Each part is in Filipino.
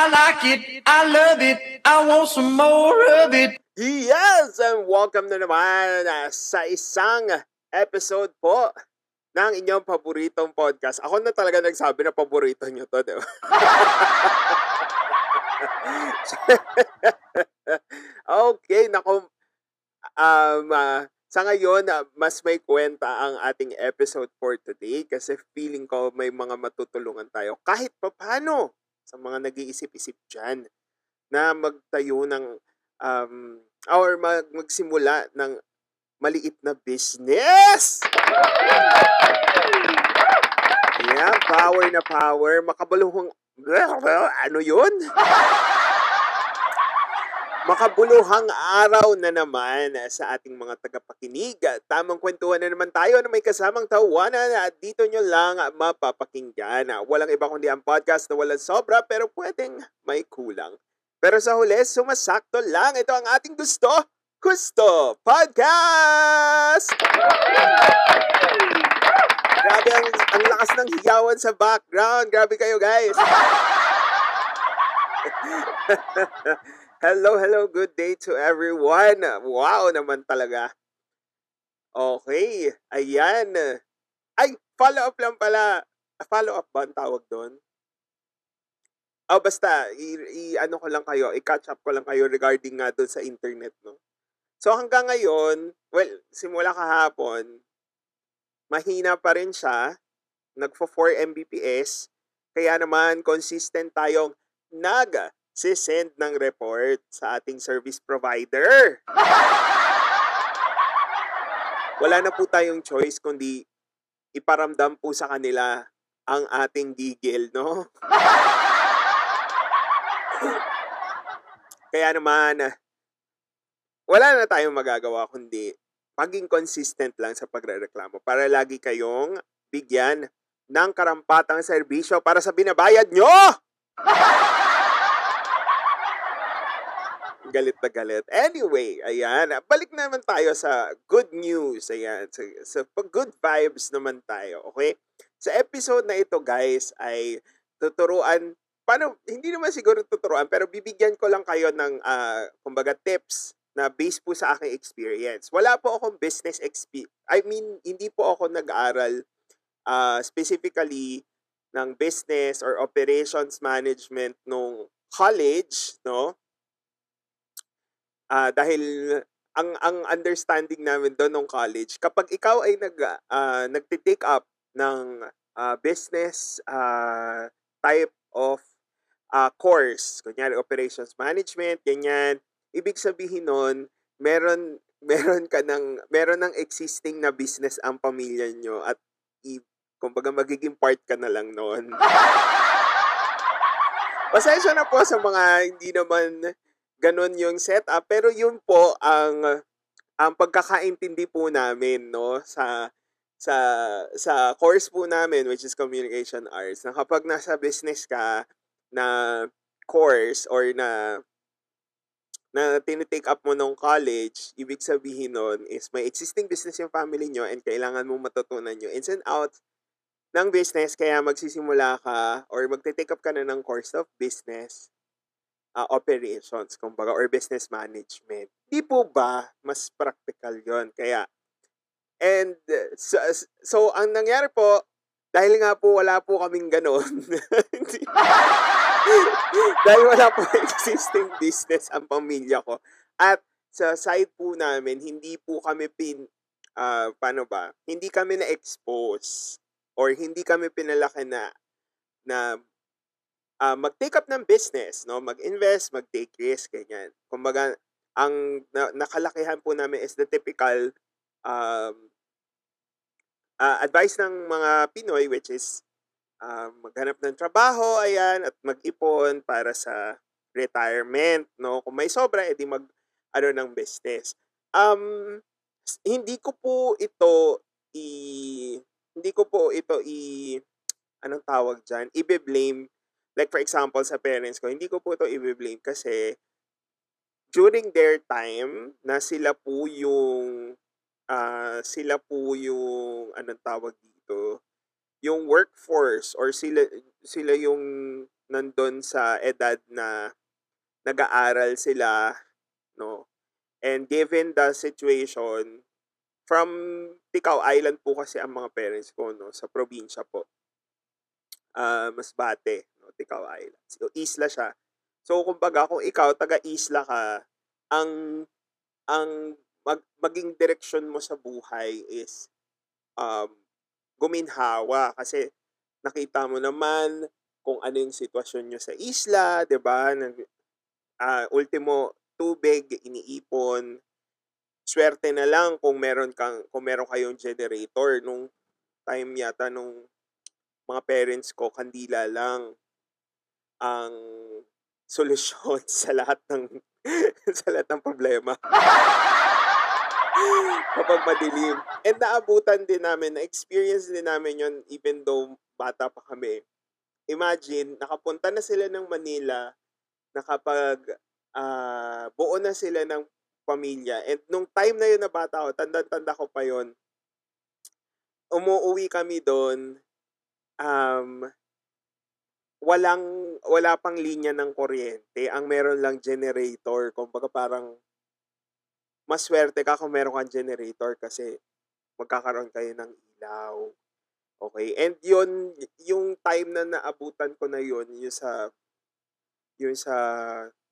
I like it. I love it. I want some more of it. Yes! And welcome na naman uh, sa isang episode po ng inyong paboritong podcast. Ako na talaga nagsabi na paborito nyo to, di ba? okay, nako. Um, uh, sa ngayon, uh, mas may kwenta ang ating episode for today kasi feeling ko may mga matutulungan tayo kahit pa paano sa mga nag-iisip-isip dyan na magtayo ng um, or mag, magsimula ng maliit na business. Yeah, power na power. Makabaluhang... Ano yun? Makabuluhang araw na naman sa ating mga tagapakinig. Tamang kwentuhan na naman tayo na may kasamang tawanan at dito nyo lang mapapakinggan. Walang iba kundi ang podcast na walang sobra pero pwedeng may kulang. Pero sa huli, sumasakto lang. Ito ang ating gusto. Gusto Podcast! Grabe ang, ang lakas ng hiyawan sa background. Grabe kayo guys. hello, hello. Good day to everyone. Wow naman talaga. Okay. Ayan. Ay, follow up lang pala. Follow up ba ang tawag doon? Oh, basta, i, i- ano ko lang kayo, i-catch up ko lang kayo regarding nga doon sa internet, no? So, hanggang ngayon, well, simula kahapon, mahina pa rin siya. Nagfo 4 Mbps. Kaya naman, consistent tayong nag-send ng report sa ating service provider. Wala na po tayong choice kundi iparamdam po sa kanila ang ating gigil, no? Kaya naman, wala na tayong magagawa kundi maging consistent lang sa pagrereklamo para lagi kayong bigyan ng karampatang serbisyo para sa binabayad nyo! galit na galit. Anyway, ayan. Balik naman tayo sa good news. Ayan. Sa, sa good vibes naman tayo. Okay? Sa episode na ito, guys, ay tuturuan paano, hindi naman siguro tuturuan, pero bibigyan ko lang kayo ng, uh, kumbaga, tips na based po sa aking experience. Wala po akong business experience. I mean, hindi po ako nag-aral uh, specifically ng business or operations management nung college, no? Uh, dahil ang ang understanding namin doon nung college, kapag ikaw ay nag uh, nagte-take up ng uh, business uh, type of uh, course, kunyari operations management, ganyan, ibig sabihin nun, meron meron ka ng meron ng existing na business ang pamilya nyo at i, kumbaga magiging part ka na lang noon. Pasensya na po sa mga hindi naman ganun yung setup. Pero yun po ang ang pagkakaintindi po namin no sa sa sa course po namin which is communication arts na kapag nasa business ka na course or na na tinitake up mo nung college, ibig sabihin nun is may existing business yung family nyo and kailangan mo matutunan nyo ins and outs ng business kaya magsisimula ka or magte-take up ka na ng course of business uh, operations, kumbaga, or business management. Di po ba mas practical yon Kaya, and so, so, ang nangyari po, dahil nga po wala po kaming ganon, dahil wala po existing business ang pamilya ko, at sa side po namin, hindi po kami pin, uh, paano ba, hindi kami na-expose or hindi kami pinalaki na na uh, mag-take up ng business, no? Mag-invest, mag-take risk, ganyan. Kumbaga, ang na, nakalakihan po namin is the typical um, uh, advice ng mga Pinoy which is uh, maghanap ng trabaho, ayan, at mag-ipon para sa retirement, no? Kung may sobra, edi mag ano ng business. Um hindi ko po ito i hindi ko po ito i anong tawag diyan, i-blame like for example sa parents ko, hindi ko po ito i-blame kasi during their time na sila po yung uh, sila po yung anong tawag dito yung workforce or sila sila yung nandun sa edad na nag-aaral sila, no? And given the situation, from Ticao Island po kasi ang mga parents ko, no? Sa probinsya po. Uh, Masbate, no? Ticao Island. So, isla siya. So, kumbaga, kung ikaw, taga-isla ka, ang, ang mag, maging direksyon mo sa buhay is um, guminhawa kasi nakita mo naman kung ano yung sitwasyon nyo sa isla, 'di ba? Uh, ultimo tubig iniipon. Swerte na lang kung meron kang kung meron kayong generator nung time yata nung mga parents ko kandila lang ang solusyon sa lahat ng sa lahat ng problema. Kapag madilim. And naabutan din namin, na-experience din namin yon even though bata pa kami. Imagine, nakapunta na sila ng Manila, nakapag uh, buo na sila ng pamilya. And nung time na yun na bata ako, tanda-tanda ko pa yon umuwi kami doon, um, walang, wala pang linya ng kuryente. Ang meron lang generator. Kumbaga parang maswerte ka kung meron kang generator kasi magkakaroon kayo ng ilaw. Okay? And yun, yung time na naabutan ko na yun, yung sa, yung sa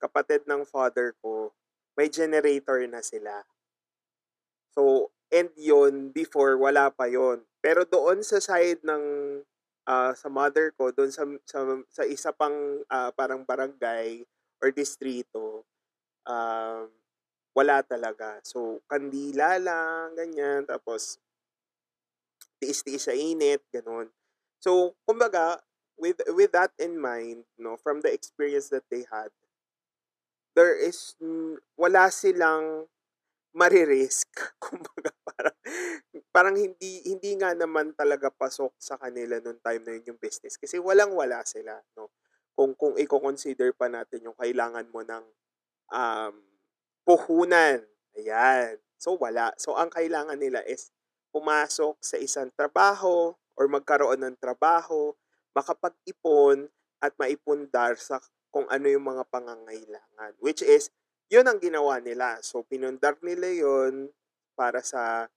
kapatid ng father ko, may generator na sila. So, and yun, before, wala pa yon Pero doon sa side ng, uh, sa mother ko, doon sa, sa, sa isa pang uh, parang barangay or distrito, um, wala talaga. So, kandila lang, ganyan. Tapos, tiis-tiis sa init, ganun. So, kumbaga, with with that in mind, no, from the experience that they had, there is wala silang maririsk. Kumbaga parang parang hindi hindi nga naman talaga pasok sa kanila noong time na yun yung business kasi walang-wala sila, no. Kung kung i-consider pa natin yung kailangan mo ng um puhunan. Ayan. So, wala. So, ang kailangan nila is pumasok sa isang trabaho or magkaroon ng trabaho, makapag-ipon at maipundar sa kung ano yung mga pangangailangan. Which is, yun ang ginawa nila. So, pinundar nila yun para sa,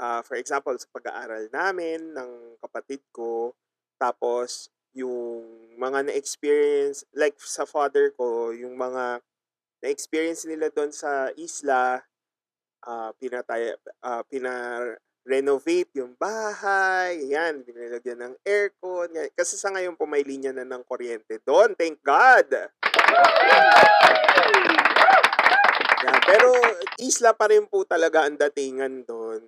uh, for example, sa pag-aaral namin ng kapatid ko. Tapos, yung mga na-experience, like sa father ko, yung mga na-experience nila doon sa isla, uh, pinatay, uh, pina-renovate yung bahay, yan, binilagyan ng aircon. Yan. Kasi sa ngayon po may linya na ng kuryente doon. Thank God! Yan. Pero isla pa rin po talaga ang datingan doon.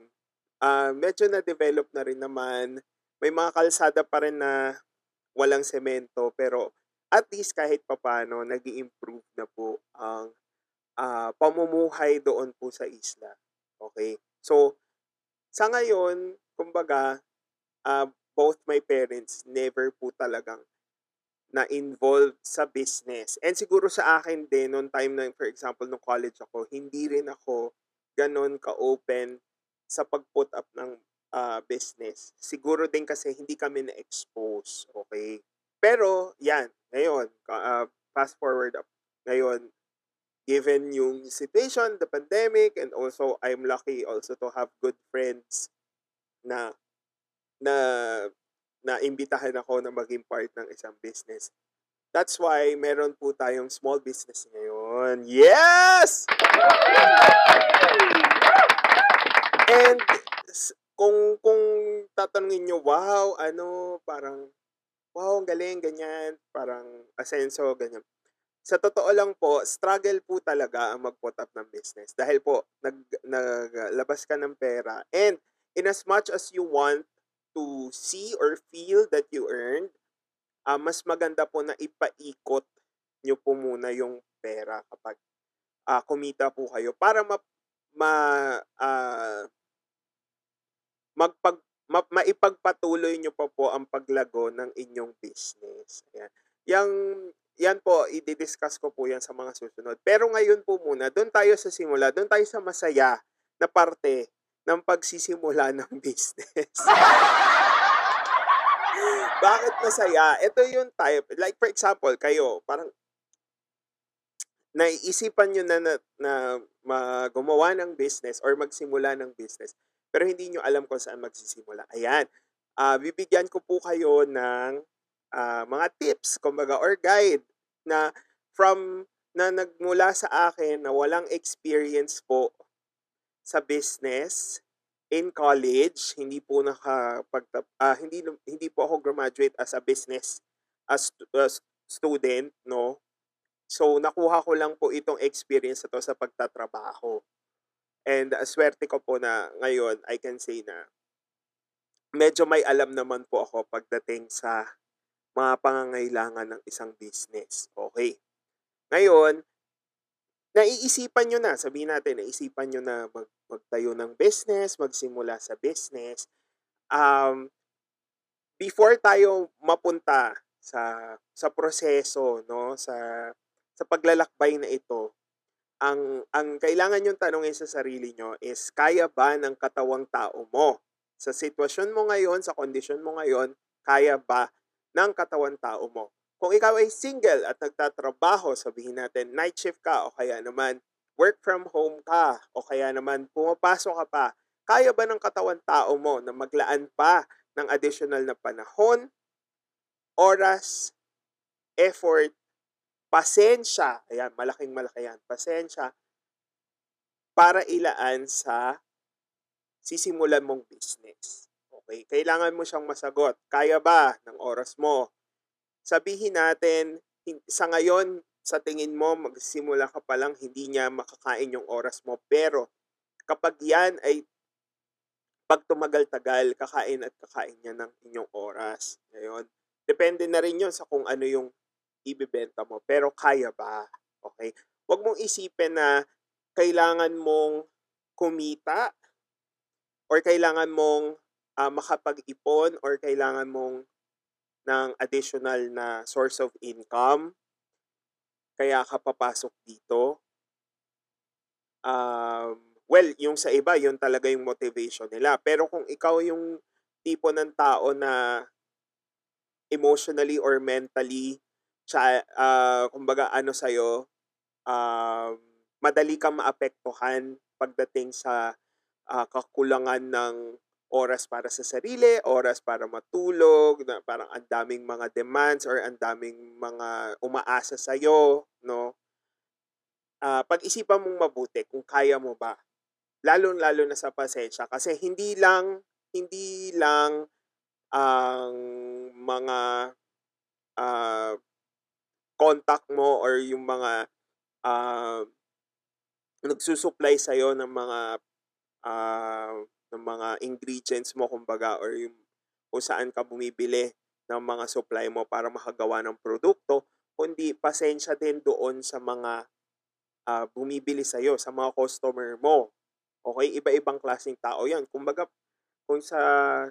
Uh, medyo na-develop na rin naman. May mga kalsada pa rin na walang semento pero at least kahit papano nag improve na po ang uh, pamumuhay doon po sa isla. Okay? So, sa ngayon, kumbaga, uh, both my parents never po talagang na-involved sa business. And siguro sa akin din, noong time na, for example, nung college ako, hindi rin ako ganon ka-open sa pag-put up ng uh, business. Siguro din kasi hindi kami na-expose. Okay? Pero, yan, ngayon, uh, fast forward up. Ngayon, given yung situation, the pandemic, and also I'm lucky also to have good friends na na na imbitahan ako na maging part ng isang business. That's why meron po tayong small business ngayon. Yes! And kung kung tatanungin nyo, wow, ano, parang wow, ang galing, ganyan, parang asenso, ganyan. Sa totoo lang po, struggle po talaga ang mag-put up ng business. Dahil po, nag, naglabas ka ng pera. And in as much as you want to see or feel that you earned, uh, mas maganda po na ipaikot nyo po muna yung pera kapag uh, kumita po kayo para ma, ma uh, magpag ma- maipagpatuloy nyo pa po ang paglago ng inyong business. Ayan. Yang, yan po, i-discuss ko po yan sa mga susunod. Pero ngayon po muna, doon tayo sa simula, doon tayo sa masaya na parte ng pagsisimula ng business. Bakit masaya? Ito yung type, like for example, kayo, parang naiisipan nyo na, na, na ma- gumawa ng business or magsimula ng business, pero hindi nyo alam kung saan magsisimula. Ayan. Ah, bibigyan ko po kayo ng ah, mga tips, kumbaga, or guide na from na nagmula sa akin na walang experience po sa business in college, hindi po nakapag ah, hindi hindi po ako graduate as a business as, as student, no? So nakuha ko lang po itong experience to sa pagtatrabaho. And uh, swerte ko po na ngayon I can say na medyo may alam naman po ako pagdating sa mga pangangailangan ng isang business. Okay. Ngayon, naiisipan nyo na, sabihin natin, naisipan nyo na mag, magtayo ng business, magsimula sa business. Um, before tayo mapunta sa sa proseso, no, sa sa paglalakbay na ito, ang ang kailangan yung tanongin sa sarili nyo is kaya ba ng katawang tao mo? Sa sitwasyon mo ngayon, sa kondisyon mo ngayon, kaya ba ng katawan tao mo? Kung ikaw ay single at nagtatrabaho, sabihin natin night shift ka o kaya naman work from home ka o kaya naman pumapasok ka pa, kaya ba ng katawan tao mo na maglaan pa ng additional na panahon, oras, effort, pasensya, ayan, malaking malaki yan, pasensya, para ilaan sa sisimulan mong business. Okay? Kailangan mo siyang masagot. Kaya ba ng oras mo? Sabihin natin, sa ngayon, sa tingin mo, magsimula ka pa lang, hindi niya makakain yung oras mo. Pero, kapag yan ay pag tumagal-tagal, kakain at kakain niya ng inyong oras. Ngayon, depende na rin yun sa kung ano yung ibibenta mo. Pero kaya ba? Okay? Huwag mong isipin na kailangan mong kumita or kailangan mong uh, makapag-ipon or kailangan mong ng additional na source of income kaya ka papasok dito. Um, well, yung sa iba, yun talaga yung motivation nila. Pero kung ikaw yung tipo ng tao na emotionally or mentally, uh, kumbaga ano sa'yo, um, madali kang maapektuhan pagdating sa uh, kakulangan ng oras para sa sarili, oras para matulog, na parang ang daming mga demands or ang daming mga umaasa sa iyo, no? Uh, pag-isipan mong mabuti kung kaya mo ba. Lalo-lalo na sa pasensya kasi hindi lang hindi lang ang mga uh, contact mo or yung mga uh, nagsusupply sa iyo ng mga uh, ng mga ingredients mo kumbaga or yung kung saan ka bumibili ng mga supply mo para makagawa ng produkto, kundi pasensya din doon sa mga uh, bumibili sa iyo, sa mga customer mo. Okay, iba-ibang klaseng tao 'yan. Kumbaga kung sa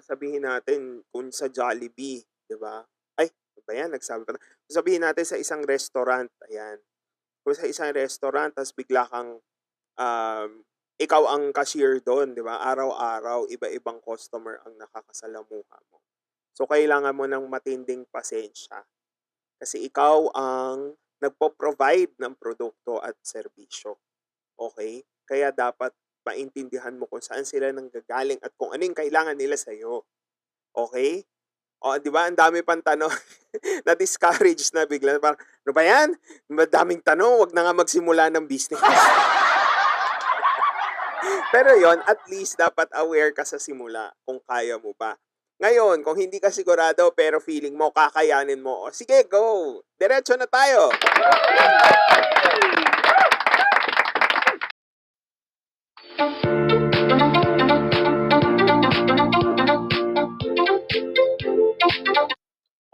sabihin natin, kung sa Jollibee, 'di ba? Ay, ano ba 'yan? Nagsabi pa na. Sabihin natin sa isang restaurant, ayan. Kung sa isang restaurant, tapos bigla kang um, ikaw ang cashier doon, di ba? Araw-araw, iba-ibang customer ang nakakasalamuha mo. So, kailangan mo ng matinding pasensya. Kasi ikaw ang nagpo-provide ng produkto at serbisyo. Okay? Kaya dapat maintindihan mo kung saan sila nanggagaling at kung ano yung kailangan nila sa iyo. Okay? O, di ba? Ang dami pang tanong. Na-discourage na bigla. Parang, ano ba yan? Madaming tanong. Huwag na nga magsimula ng business. Pero yon at least dapat aware ka sa simula kung kaya mo ba. Ngayon, kung hindi ka sigurado pero feeling mo kakayanin mo, sige, go! Diretso na tayo!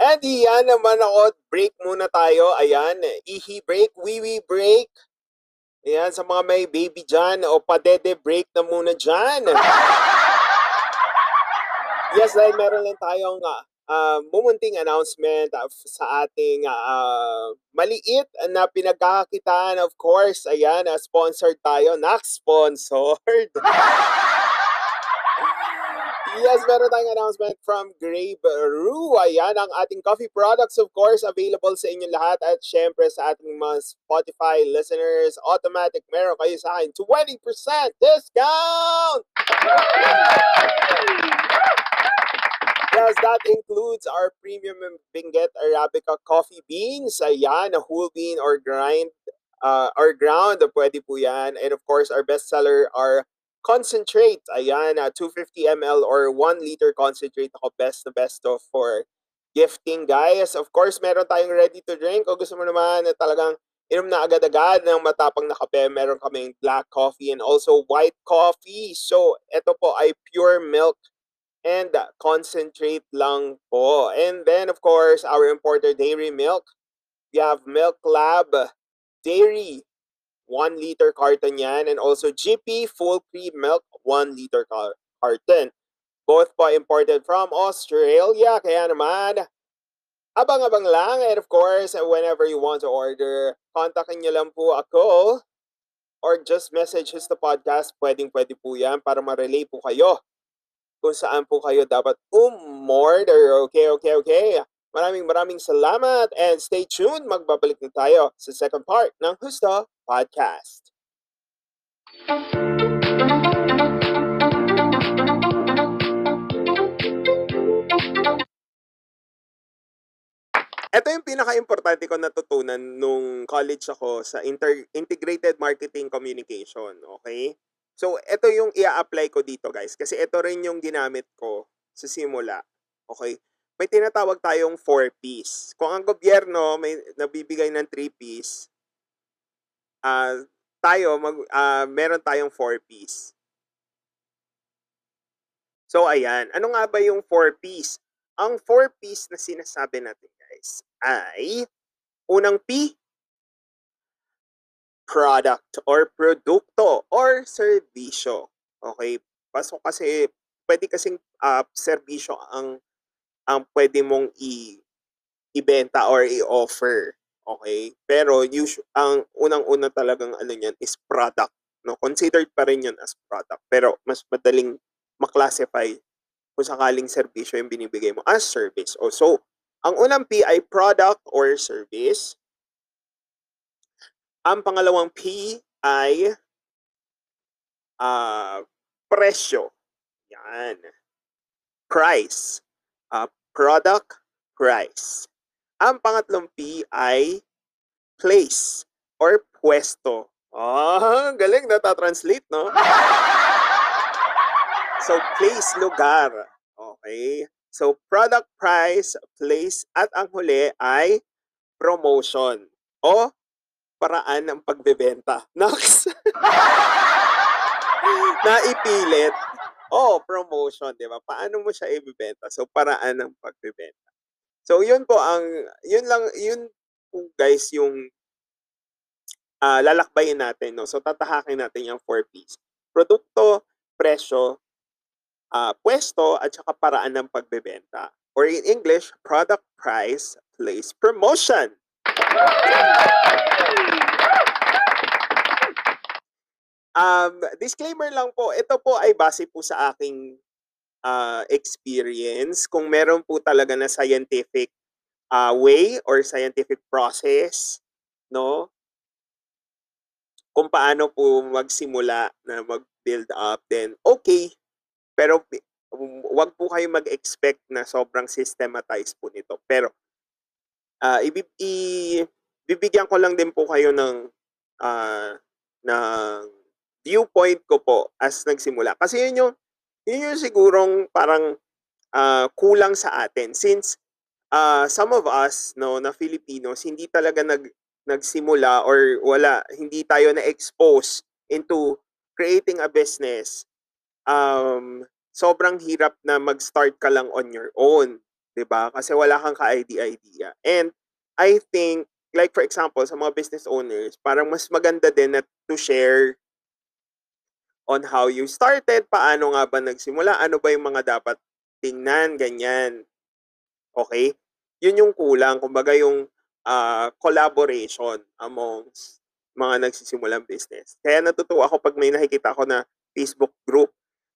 And yan naman ako, break muna tayo. Ayan, ihi break, wiwi break. Ayan, sa mga may baby dyan, o padede break na muna dyan. yes, dahil meron lang tayong uh, mumunting announcement uh, sa ating uh, maliit na pinagkakakitaan. Of course, ayan, uh, sponsored tayo. Nak sponsored. Yes, meron tayong announcement from Grave Brew. Ayan, ang ating coffee products, of course, available sa inyo lahat. At syempre sa ating mga Spotify listeners, automatic meron kayo sa akin 20% discount! Yes, that includes our premium Binget Arabica coffee beans. Ayan, a whole bean or grind uh, or ground, pwede po yan. And of course, our bestseller are concentrate. Ayan, uh, 250 ml or 1 liter concentrate. Ako best na best of for gifting, guys. Of course, meron tayong ready to drink. O gusto mo naman na talagang inom na agad-agad ng matapang na kape, meron kaming black coffee and also white coffee. So, ito po ay pure milk and concentrate lang po. And then, of course, our importer dairy milk. We have Milk Lab Dairy, 1 liter carton yan. And also GP Full Cream Milk, 1 liter car- carton. Both po imported from Australia. Kaya naman, abang-abang lang. And of course, whenever you want to order, kontakin nyo lang po ako or just message us the podcast. Pwedeng-pwede po yan para ma-relay po kayo kung saan po kayo dapat umorder. Okay, okay, okay. Maraming maraming salamat and stay tuned. Magbabalik na tayo sa second part ng Husto Podcast. Ito yung pinaka-importante ko natutunan nung college ako sa inter- integrated marketing communication, okay? So, ito yung i-apply ko dito, guys. Kasi ito rin yung ginamit ko sa simula. Okay? May tinatawag tayong 4Ps. Kung ang gobyerno may nabibigay ng 3Ps, ah tayo, mag, ah, meron tayong 4Ps. So, ayan. Ano nga ba yung 4Ps? Ang 4Ps na sinasabi natin, guys, ay unang P, product or produkto or serbisyo. Okay? Pasok kasi, pwede kasing uh, serbisyo ang ang pwede mong i ibenta or i-offer. Okay? Pero usually, ang unang-una talagang ano niyan is product. No? Considered pa rin yun as product. Pero mas madaling maklasify kung sakaling serbisyo yung binibigay mo as service. O, so, ang unang P ay product or service. Ang pangalawang P ay uh, presyo. Yan. Price. Uh, product, price. Ang pangatlong P ay place or pwesto. Ah, galing nata-translate, no? so, place, lugar. Okay. So, product price, place, at ang huli ay promotion o paraan ng pagbebenta. Nox! Naipilit. Oh, promotion, di ba? Paano mo siya ibibenta? So, paraan ng pagbebenta. So, yun po ang, yun lang, yun po guys, yung uh, lalakbayin natin. No? So, tatahakin natin yung 4 Ps. Produkto, presyo, uh, pwesto, at saka paraan ng pagbebenta. Or in English, product price, place, promotion. Um, disclaimer lang po, ito po ay base po sa aking uh, experience. Kung meron po talaga na scientific uh, way or scientific process, no? Kung paano po magsimula na mag-build up, then okay. Pero wag po kayo mag-expect na sobrang systematized po nito. Pero uh, i- i- bibigyan ko lang din po kayo ng uh, ng viewpoint ko po as nagsimula. Kasi yun yung, yun yung sigurong parang uh, kulang sa atin. Since uh, some of us, no, na Filipinos, hindi talaga nag, nagsimula or wala, hindi tayo na-expose into creating a business. Um, sobrang hirap na mag-start ka lang on your own. 'di ba? Kasi wala kang ka-idea-idea. And I think like for example sa mga business owners, parang mas maganda din na to share on how you started, paano nga ba nagsimula, ano ba yung mga dapat tingnan, ganyan. Okay? Yun yung kulang, kumbaga yung uh, collaboration amongst mga nagsisimulang business. Kaya natutuwa ako pag may nakikita ako na Facebook group.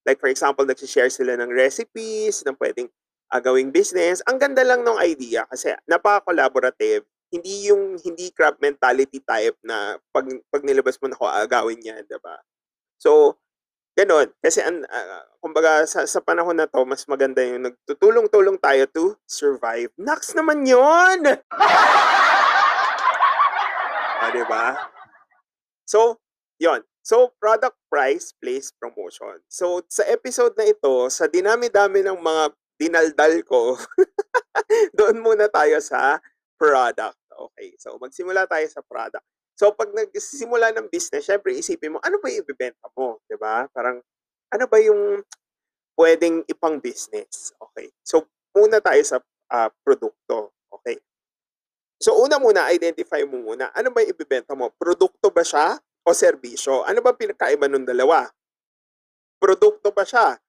Like for example, nag-share sila ng recipes na pwedeng ah, gawing business. Ang ganda lang ng idea kasi napaka-collaborative. Hindi yung hindi crab mentality type na pag, pag nilabas mo na ako, agawin yan, diba? So, ganun. Kasi, an, ah, kumbaga, sa, sa panahon na to, mas maganda yung nagtutulong-tulong tayo to survive. Naks naman yon Ah, diba? So, yon. So, product price, place, promotion. So, sa episode na ito, sa dinami-dami ng mga dinaldal ko, doon muna tayo sa product. Okay, so magsimula tayo sa product. So, pag nagsimula ng business, syempre isipin mo, ano ba yung ibibenta mo? 'Di ba? Parang, ano ba yung pwedeng ipang business? Okay, so muna tayo sa ah, produkto. Okay. So, una muna, identify mo muna, ano ba yung ibibenta mo? Produkto ba siya o serbisyo? Ano ba pinakaiba ng dalawa? Produkto ba siya?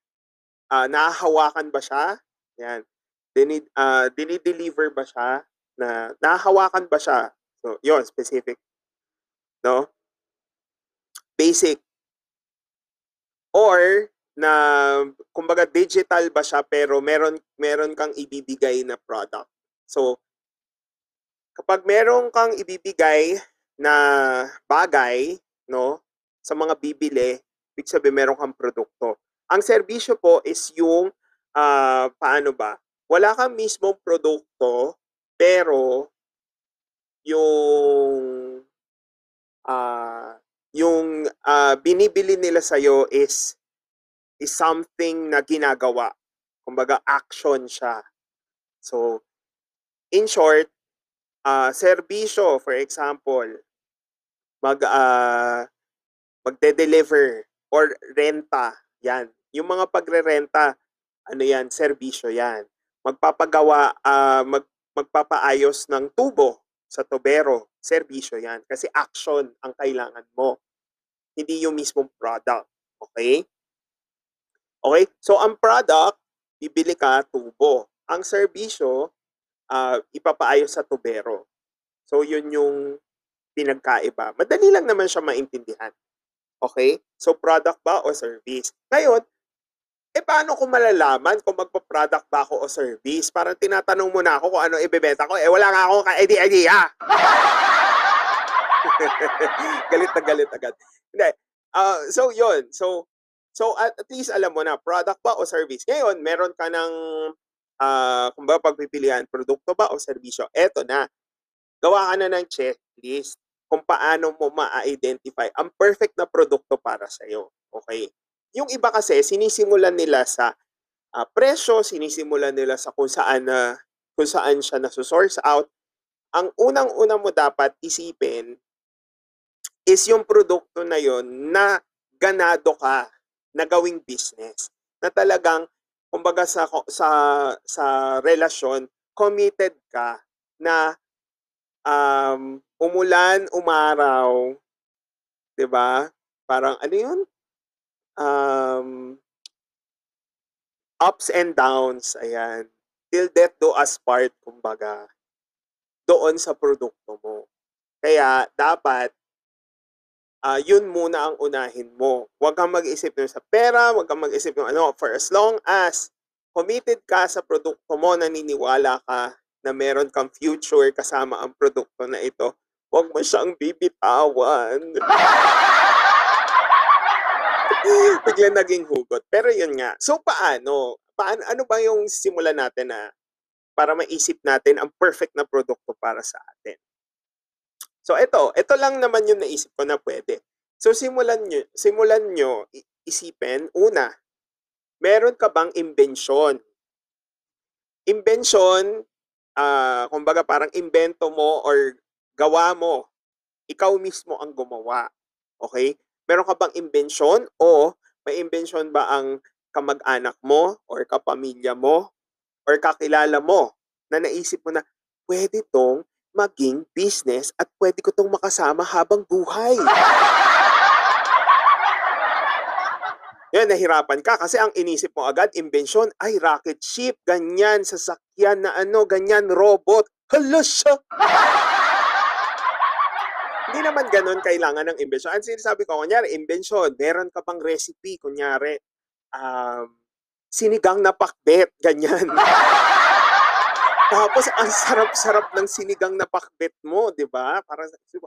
Ah, nahahawakan ba siya? Yan. Dinid, ah, dinideliver ba siya? Na, nahahawakan ba siya? So, yon specific. No? Basic. Or, na, kumbaga, digital ba siya pero meron, meron kang ibibigay na product. So, kapag meron kang ibibigay na bagay, no, sa mga bibili, ibig sabihin meron kang produkto. Ang serbisyo po is yung, ah, paano ba, wala kang mismong produkto, pero yung, ah, yung ah, binibili nila sa'yo is, is something na ginagawa. Kumbaga, action siya. So, in short, ah serbisyo, for example, mag, ah, magde-deliver or renta, yan. Yung mga pagre-renta, ano yan, serbisyo yan. Magpapagawa, ah, mag, magpapaayos ng tubo sa tubero, serbisyo yan. Kasi action ang kailangan mo. Hindi yung mismong product. Okay? Okay? So, ang product, bibili ka tubo. Ang serbisyo, ah, ipapaayos sa tubero. So, yun yung pinagkaiba. Madali lang naman siya maintindihan. Okay? So, product ba o service? Ngayon, eh paano ko malalaman kung magpa-product ba ako o service? Parang tinatanong mo na ako kung ano ibebenta ko. Eh, wala nga akong ka-idea. galit na galit agad. Hindi. Ah, so, yun. So, so at, at least alam mo na, product ba o service? Ngayon, meron ka ng ah, kumbaga pagpipilian, produkto ba o serbisyo? Eto na. Gawa ka na ng checklist kung paano mo ma-identify ang perfect na produkto para sa iyo. Okay? Yung iba kasi sinisimulan nila sa ah, presyo, sinisimulan nila sa kung saan na kung saan siya na-source out. Ang unang-una mo dapat isipin is yung produkto na yon na ganado ka na gawing business. Na talagang kumbaga sa sa sa relasyon committed ka na um, umulan, umaraw, 'di ba? Parang ano 'yun? Um, ups and downs, ayan. Till death do us part, kumbaga. Doon sa produkto mo. Kaya dapat ah, yun muna ang unahin mo. Huwag kang mag-isip ng sa pera, huwag kang mag-isip ng ano, for as long as committed ka sa produkto mo, naniniwala ka na meron kang future kasama ang produkto na ito, huwag mo siyang bibitawan. Bigla naging hugot. Pero yun nga. So paano? Paano ano ba yung simulan natin na para maisip natin ang perfect na produkto para sa atin? So ito, ito lang naman yung naisip ko na pwede. So simulan nyo, simulan nyo isipin, una, meron ka bang imbensyon? Imbensyon, ah, kumbaga parang invento mo or gawa mo. Ikaw mismo ang gumawa. Okay? Meron ka bang imbensyon o may imbensyon ba ang kamag-anak mo or kapamilya mo or kakilala mo na naisip mo na pwede tong maging business at pwede ko tong makasama habang buhay. Yan, nahirapan ka kasi ang inisip mo agad, imbensyon, ay rocket ship, ganyan, sasakyan na ano, ganyan, robot. Hala siya! Hindi naman ganun kailangan ng imbensyon. Ang sinasabi ko, kunyari, imbensyon, meron ka bang recipe, kunyari, um, sinigang na pakbet, ganyan. Tapos ang sarap-sarap ng sinigang na pakbet mo, 'di ba? Parang ko,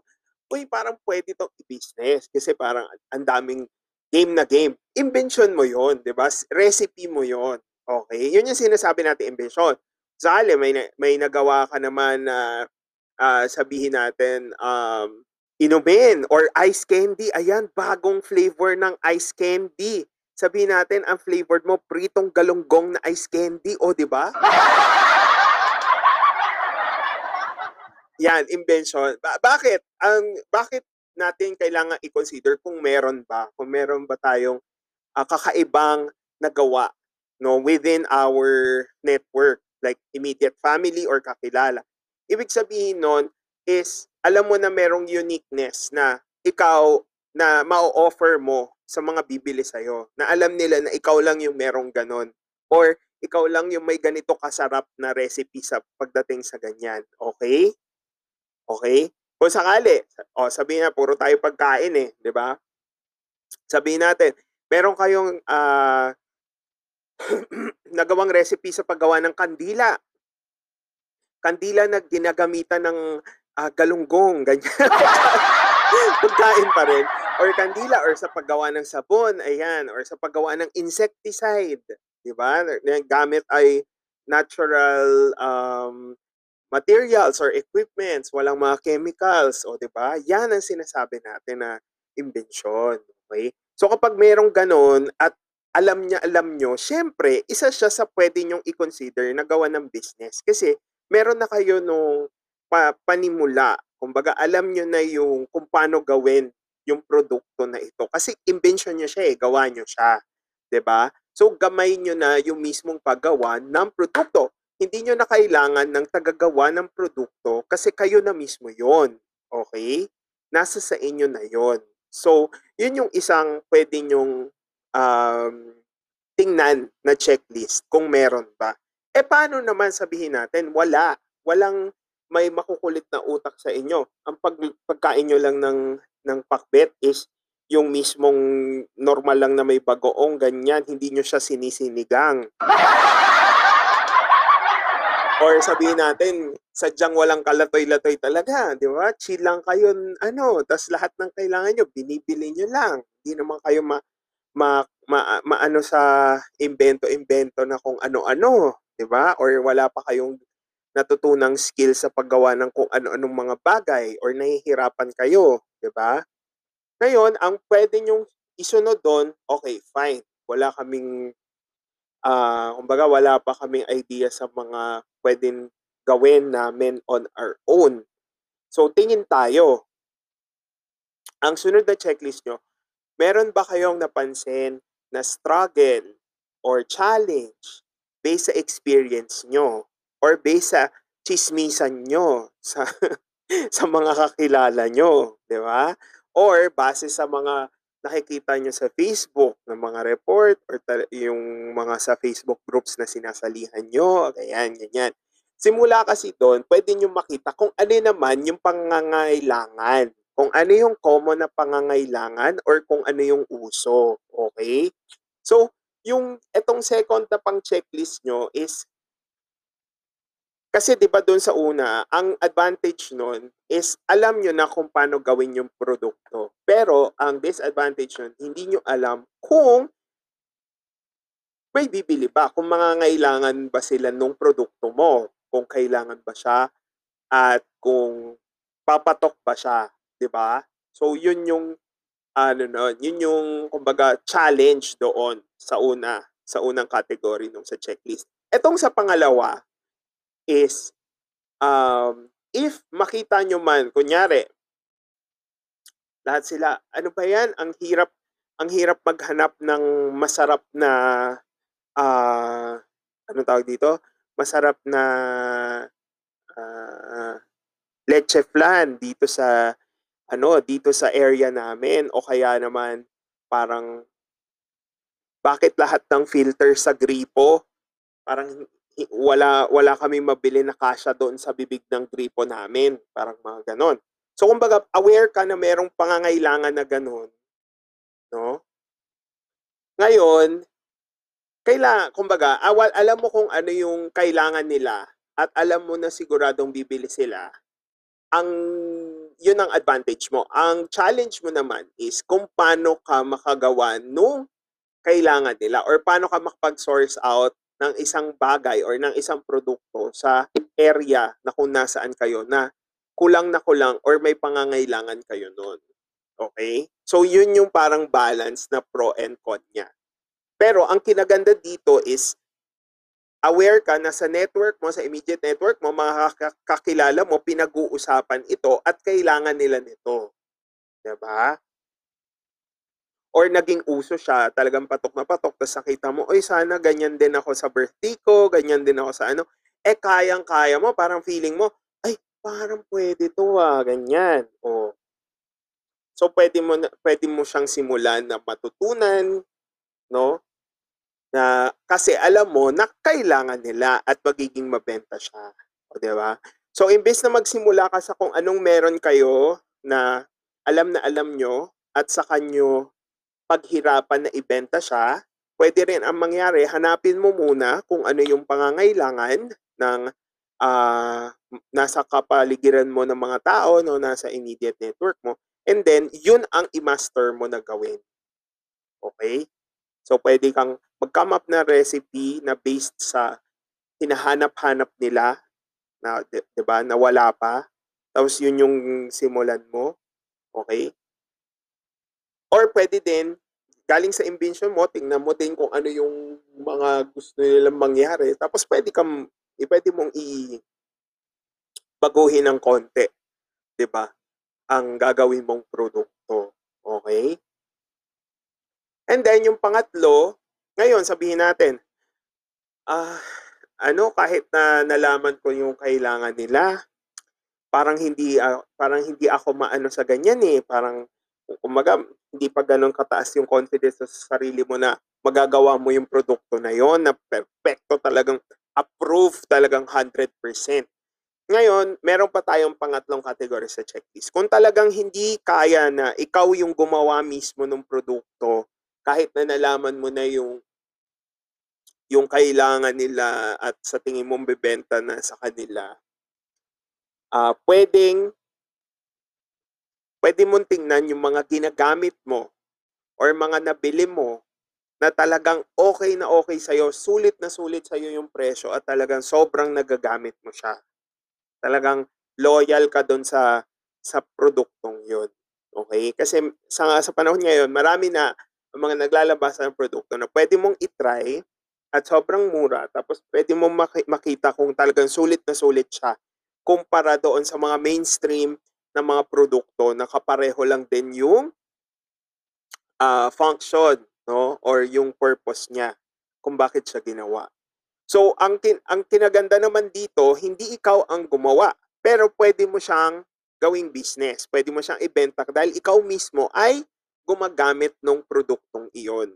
"Uy, parang puwede 'tong i-business." Kasi parang ang daming game na game. Imbensyon mo 'yon, 'di ba? Recipe mo 'yon, okey? 'Yun yung sinasabi nating imbensyon. Sakali may na may nagawa ka naman na, ah, sabihin natin, um, inumin or ice candy, ayan bagong flavor ng ice candy. Sabihin natin ang flavored mo pritong galunggong na ice candy, oh, 'di ba? Yan, imbensyon. Ba bakit? Ang bakit natin kailangang i-consider kung meron ba, kung meron ba tayong, ah, kakaibang nagawa 'no, within our network, like immediate family or kakilala. Ibig sabihin nun is alam mo na merong uniqueness na ikaw na ma-o-offer mo sa mga bibili sa'yo, na alam nila na ikaw lang yung merong gano'n or ikaw lang yung may ganito kasarap na recipe sa pagdating sa ganyan, okey? Okey? Kung sakali, oh, sabihin na puro tayo pagkain, eh, 'di ba? Sabihin natin meron kayong, ah, nagawang recipe sa paggawa ng kandila. Kandila na ginagamitan ng, ah, galunggong, ganyan. Pagkain pa rin or kandila or sa paggawa ng sabon, ayan, or sa paggawa ng insecticide, 'di ba? Gamit ay natural, um, materials or equipments, walang mga chemicals, oh, 'di ba? Yan ang sinasabi natin na imbensyon, okey? So kapag merong gano'n at alam niya alam niyo, siyempre isa siya sa puwede niyong i-consider na gawan ng business. Kasi meron na kayo nung pa panimula. Kumbaga alam niyo na yung kung paano gawin yung produkto na ito. Kasi imbensyon niyo siya, eh, gawa niyo siya, ba? So gamay niyo na yung mismong paggawa ng produkto. Hindi niyo na kailangan ng tagagawa ng produkto kasi kayo na mismo 'yon, okey? Nasa sa inyo na 'yon. So, 'yun yung isang puwede niyong, um, tingnan na checklist kung meron ba. Eh, paano naman sabihin natin wala, walang may makukulit na utak sa inyo, ang pag pagkain niyo lang ng ng pakbet is yung mismong normal lang na may bagoong ganyan, hindi niyo siya sinisinigang. Or sabihin natin sadyang walang kalatoy-latoy talaga, 'di ba? Chill lang kayo ano, ta's lahat ng kailangan niyo binibili niyo lang. Hindi naman kayo ma ma ma maano sa imbento-imbento na kung ano-ano, 'di ba? Or wala pa kayong natutunang skill sa paggawa ng kung ano-anong mga bagay or nahihirapan kayo, 'di ba? Ngayon ang puwede niyong isunod do'n, okey fine, wala kaming, ah, kumbaga wala pa kaming idea sa mga puwedeng gawin namin on our own. So tingin tayo. Ang sunod na checklist niyo, meron ba kayong napansin na struggle or challenge based sa experience niyo or based sa tsismisan niyo sa sa mga kakilala niyo, 'di ba? Or base sa mga nakikita niyo sa Facebook na mga report or yung mga sa Facebook groups na sinasalihan niyo, ayan, ganyan. Simula kasi do'n puwede niyong makita kung ano naman yung pangangailangan, kung ano yung common na pangangailangan or kung ano yung uso, okey? So, yung itong second na pang-checklist niyo is kasi 'di ba do'n sa una, ang advantage nun is alam niyo na kung paano gawin yung produkto. Pero ang disadvantage nun, hindi niyo alam kung may bibili ba, kung mangangailangan ba sila nung produkto mo, kung kailangan ba siya at kung papatok ba siya, 'di ba? So 'yun yung ano nun, 'yun yung kumbaga challenge doon sa una, sa unang category nung sa checklist. Etong sa pangalawa is, um, if makita niyo man kunyari lahat sila, "Ano ba 'yan, ang hirap ang hirap maghanap ng masarap na, ah, anong tawag dito, masarap na, ah, leche flan dito sa ano, dito sa area namin." O kaya naman parang "Bakit lahat ng filter sa gripo, parang wala wala kaming mabili na kasya doon sa bibig ng gripo namin." Parang mga gano'n. So kumbaga aware ka na merong pangangailangan na gano'n, 'no? Ngayon, kailangan, kumbaga, awal, alam mo kung ano yung kailangan nila at alam mo na siguradong bibili sila, ang yun ang advantage mo. Ang challenge mo naman is kung paano ka makagawa nung kailangan nila or paano ka makapag-source out ng isang bagay or ng isang produkto sa area na kung nasaan kayo na kulang na kulang or may pangangailangan kayo nun. Okay? So, yun yung parang balance na pro and con niya. Pero ang kinaganda dito is aware ka na sa network mo, sa immediate network mo, mga kak- kakilala mo, pinag-uusapan ito at kailangan nila nito. 'Di ba? Or naging uso siya, talagang patok na patok, tapos nakita mo, oy sana ganyan din ako sa birthday ko, ganyan din ako sa ano. Eh, kayang-kaya mo, parang feeling mo, ay, parang pwede to ah, ganyan. O. So, pwede mo, pwede mo siyang simulan na matutunan, no? na kasi alam mo na kailangan nila at magiging mabenta siya. Di ba? So, imbes na magsimula ka sa kung anong meron kayo na alam na alam nyo at sa kanyo paghirapan na ibenta siya, pwede rin ang mangyari, hanapin mo muna kung ano yung pangangailangan ng ah, nasa kapaligiran mo ng mga tao, no, nasa immediate network mo, and then, yun ang i-master mo na gawin. Okay? So, pwede kang mag-come up na recipe na based sa hinahanap-hanap nila na, di, ba, na wala pa. Tapos yun yung simulan mo. Okay? Or pwede din, galing sa invention mo, tingnan mo din kung ano yung mga gusto nilang mangyari. Tapos pwede kang, eh, pwede mong i baguhin ng konti. Di ba? Ang gagawin mong produkto. Okay? And then, yung pangatlo, ngayon, sabihin natin, ah, ano, kahit na nalaman ko yung kailangan nila, parang hindi, ah, parang hindi ako maano sa ganyan eh. Parang, kumaga, hindi pa ganun kataas yung confidence sa sarili mo na magagawa mo yung produkto na yon na perfecto talagang approve talagang 100%. Ngayon, meron pa tayong pangatlong category sa checklist. Kung talagang hindi kaya na ikaw yung gumawa mismo ng produkto, kahit na nalaman mo na yung yung kailangan nila at sa tingin mong bebenta na sa kanila, ah pwedeng pwede mong tingnan yung mga ginagamit mo or mga nabili mo na talagang okay na okay sa'yo, sulit na sulit sa'yo yung presyo at talagang sobrang nagagamit mo siya. Talagang loyal ka doon sa sa produktong yun. Okay? Kasi sa, sa panahon ngayon, marami na mga naglalabas ng produkto na pwede mong itry at sobrang mura tapos pwede mong maki- makita kung talagang sulit na sulit siya kumpara doon sa mga mainstream na mga produkto na kapareho lang din yung ah, function no or yung purpose niya kung bakit siya ginawa. So ang kin- ang kinaganda naman dito, hindi ikaw ang gumawa, pero pwede mo siyang gawing business. Pwede mo siyang ibenta dahil ikaw mismo ay gumagamit ng produktong iyon.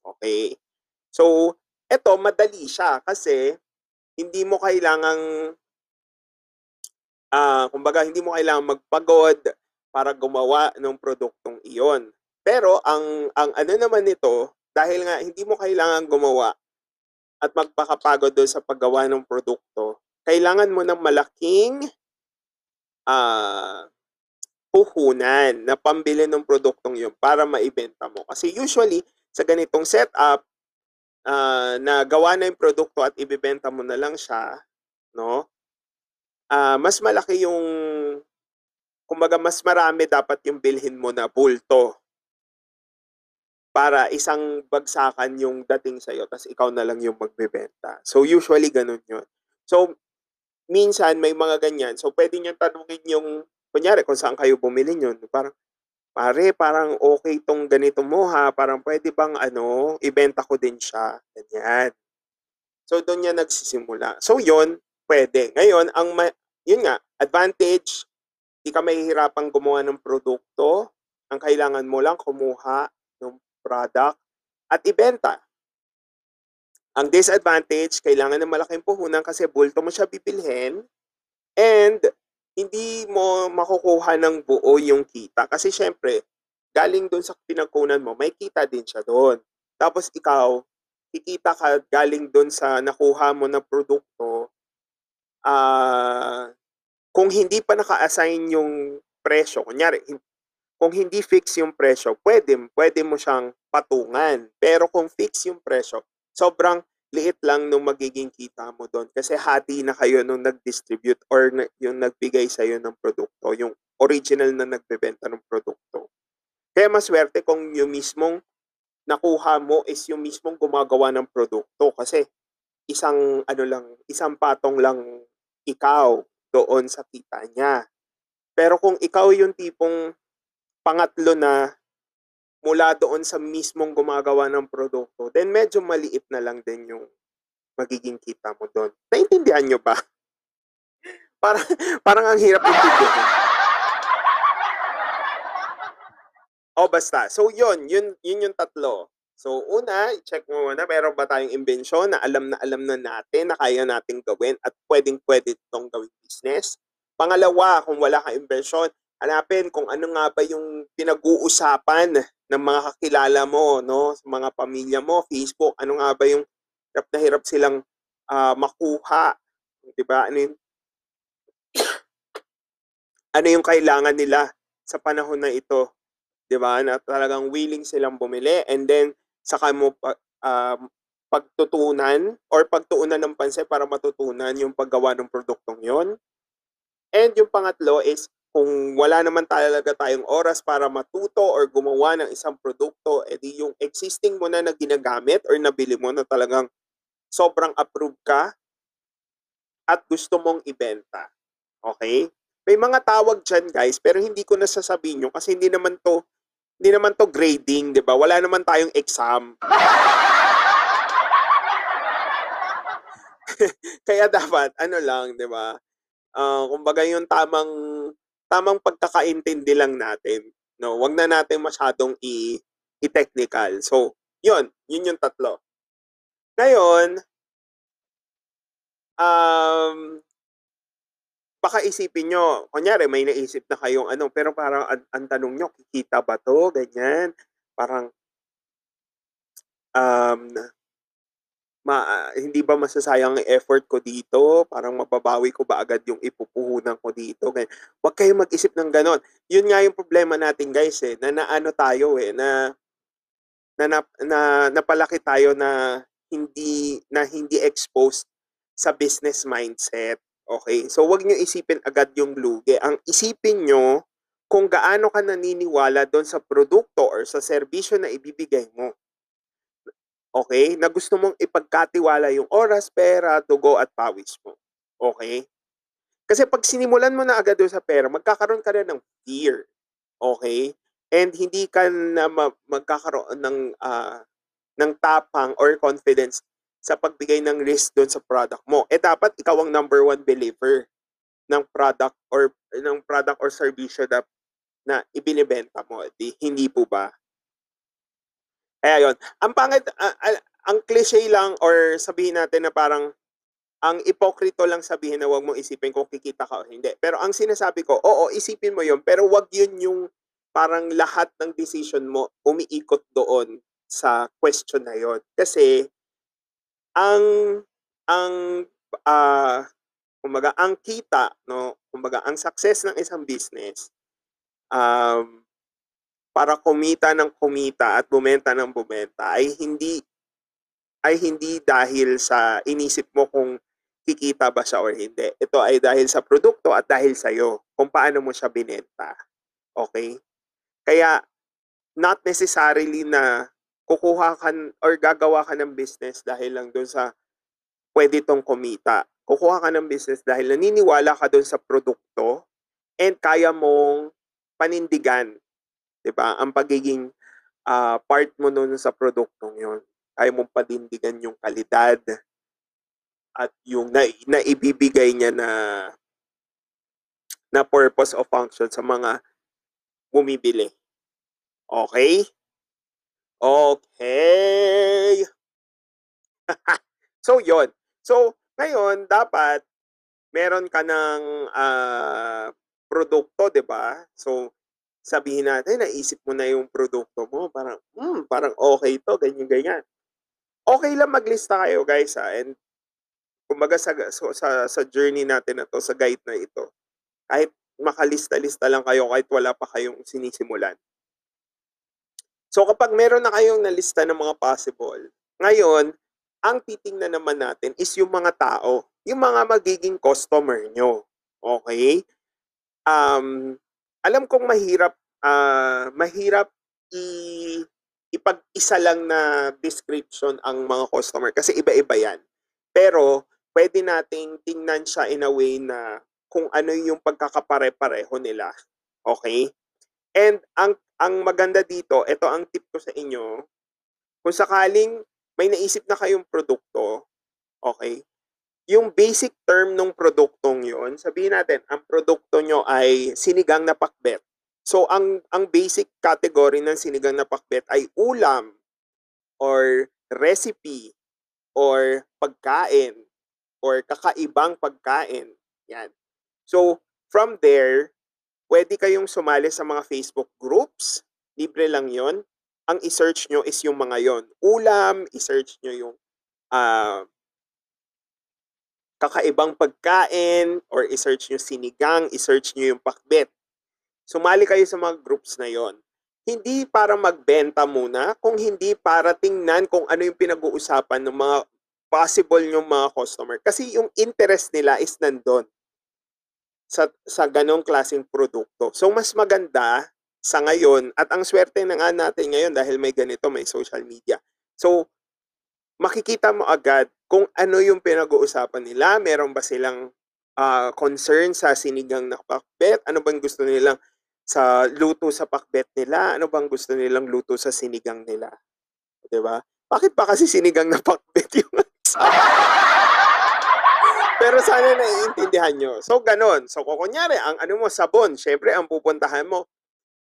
Okay? So, eto madali siya kasi hindi mo kailangang ah, kumbaga hindi mo kailangang magpagod para gumawa ng produktong iyon. Pero ang ang ano naman nito, dahil nga hindi mo kailangan gumawa at magpakapagod doon sa paggawa ng produkto, kailangan mo ng malaking ah puhunan na pambili ng produktong yun para maibenta mo. Kasi usually, sa ganitong setup, ah, na gawa na yung produkto at ibebenta mo na lang siya, no? Ah, mas malaki yung kumbaga mas marami dapat yung bilhin mo na bulto. Para isang bagsakan yung dating sa'yo tas ikaw na lang yung magbebenta. So usually ganun yun. So minsan may mga ganyan. So pwede niyang tanungin yung kunyari kung saan kayo bumili yun. Parang, pare, parang okay tong ganito mo ha. Parang pwede bang ano, ibenta ko din siya. Ganyan. So doon niya nagsisimula. So yun, pwede. Ngayon, ang ma- yun nga, advantage, di ka mahihirapang gumawa ng produkto. Ang kailangan mo lang kumuha ng product at ibenta. Ang disadvantage, kailangan ng malaking puhunan kasi bulto mo siya bibilhin and hindi mo makukuha ng buo yung kita. Kasi syempre, galing doon sa pinagkunan mo, may kita din siya doon. Tapos ikaw, kikita ka galing do'n sa nakuha mo na produkto, ah, kung hindi pa naka-assign yung presyo, kunyari kung hindi fix yung presyo, puwede puwede mo siyang patungan. Pero kung fix yung presyo, sobrang liit lang nung magiging kita mo do'n kasi hati na kayo nung nag-distribute or na yung nagbigay sa'yo ng produkto, yung original na nagbebenta ng produkto. Kaya masuwerte kung yung mismong nakuha mo is yung mismong gumagawa ng produkto kasi isang ano lang, isang patong lang ikaw doon sa kita niya. Pero kung ikaw yung tipong pangatlo na mula doon sa mismong gumagawa ng produkto, then medyo maliit na lang din yung magiging kita mo do'n. Naintindihan niyo ba? Parang parang ang hirap intindihin. Oh, basta. So yun, yun yun yung tatlo. So una, i-check mo muna meron ba tayong imbensyon na alam na alam na natin na kaya nating gawin at puwedeng-puwede itong gawing business. Pangalawa, kung wala kang imbensyon, hanapin kung ano nga ba yung pinag-uusapan ng mga kakilala mo 'no, sa mga pamilya mo, Facebook, ano nga ba yung hirap na hirap silang, ah, makuha, 'di ba? Ano yung ano yung kailangan nila sa panahon na ito, 'di ba, na talagang willing silang bumili and then saka mo pa um, pagtutunan or pagtuunan ng pansin para matutunan yung paggawa ng produktong yun. And yung pangatlo is kung wala naman talaga tayong oras para matuto or gumawa ng isang produkto, eh di yung existing mo na na ginagamit or nabili mo na talagang sobrang approved ka at gusto mong ibenta, okey? May mga tawag diyan guys, pero hindi ko na sasabihin yun kasi hindi naman 'to hindi naman 'to grading, 'di ba? Wala naman tayong exam. Kaya dapat ano lang, 'di ba, ah, kumbaga yung tamang tamang pagkakaintindi lang natin, 'no? Wag na natin masyadong i i-technical. So, yun, yun yung tatlo. Ngayon um baka isipin niyo, kunyari may naisip na kayong ano, pero parang ang ang tanong niyo, kikita ba 'to, ganyan? Parang um, ma ah, hindi ba masasayang ang effort ko dito? Parang mababawi ko ba agad yung ipupuhunan ko dito, ganyan. Wag kayong mag-isip ng gano'n. Yun nga yung problema natin guys, eh, na naano tayo, eh, na na nap na napalaki tayo na hindi na hindi exposed sa business mindset, okey? So, wag niyo isipin agad yung lugi, ang isipin niyo kung gaano ka naniniwala dun sa produkto or sa serbisyo na ibibigay mo. Okey? Na gusto mong ipagkatiwala yung oras, pera, dugo at pawis mo, okey? Kasi 'pag sinimulan mo na agad dun sa pera, magkakaroon ka na ng fear, okey? And hindi ka na ma magkakaroon ng, ah, ng tapang or confidence sa pagbigay ng risk dun sa product mo. Eh, dapat ikaw ang number one believer ng product or ng product or serbisyo na na ibinebenta mo, 'di hindi po ba? Kaya yun. Ang pangit ah, ah, ang cliche lang or sabihin natin na parang ang ipokrito lang sabihin na wag mong isipin kung kikita ka o hindi. Pero ang sinasabi ko, oo, isipin mo yun, pero wag yun yung parang lahat ng decision mo umiikot doon sa question na yun. Kasi ang ang, ah, kumbaga ang kita 'no, kumbaga ang success ng isang business, um, para kumita ng kumita at bumenta ng bumenta ay hindi ay hindi dahil sa inisip mo kung kikita ba siya or hindi. Ito ay dahil sa produkto at dahil sa'yo, kung paano mo siya binenta, okey? Kaya not necessarily na kukuha ka or gagawa ka ng business dahil lang dun sa puwede 'tong kumita. Kukuha ka ng business dahil naniniwala ka dun sa produkto and kaya mong panindigan, 'di ba, ang pagiging, ah, part mo nun sa produktong yun. Kaya mong panindigan yung kalidad at yung nai naibibigay niya na na purpose o function sa mga bumibili. Okey? Okey. So yun. So, ngayon dapat meron ka ng, ah, produkto, 'di ba? So, sabihin natin naisip mo na yung produkto mo parang, hmm, parang okey 'to, ganyan, ganyan. Okay lang maglista kayo guys ha, and kumbaga sa sa sa journey natin na 'to, sa guide na ito, kahit makalista-lista lang kayo kahit wala pa kayong sinisimulan. So kapag meron na kayong nalista ng mga possible, ngayon, ang titingnan naman natin is yung mga tao, yung mga magiging customer nyo. Okay? Um, alam kong mahirap, ah, mahirap i ipag-isa lang na description ang mga customer kasi iba-iba yan. Pero pwede nating tingnan siya in a way na kung ano yung pagkakapare-pareho nila. Okay? And ang ang maganda dito, ito ang tip ko sa inyo, kung sakaling may naisip na kayong produkto, okay? Yung basic term ng produktong yon, sabihin natin, ang produkto nyo ay sinigang na pakbet. So ang ang basic category ng sinigang na pakbet ay ulam or recipe or pagkain or kakaibang pagkain. Yan. So from there, pwede kayong sumali sa mga Facebook groups. Libre lang yon. Ang i-search nyo is yung mga yon. Ulam, i-search nyo yung uh, kakaibang pagkain or i-search nyo sinigang, i-search nyo yung pakbet. Sumali kayo sa mga groups na yon. Hindi para magbenta muna, kung hindi para tingnan kung ano yung pinag-uusapan ng mga possible yung mga customer. Kasi yung interest nila is nandun sa, sa ganong klaseng produkto. So, mas maganda sa ngayon, at ang swerte na nga natin ngayon dahil may ganito, may social media. So, makikita mo agad kung ano yung pinag-uusapan nila, meron ba silang uh, concern sa sinigang na pakbet, ano bang gusto nilang sa luto sa pakbet nila, ano bang gusto nilang luto sa sinigang nila. 'Di ba? Bakit pa kasi sinigang na pakbet yung Pero sana naiintindihan nyo. So, ganon. So, kunyari, ang ano mo, sabon. Siyempre, ang pupuntahan mo,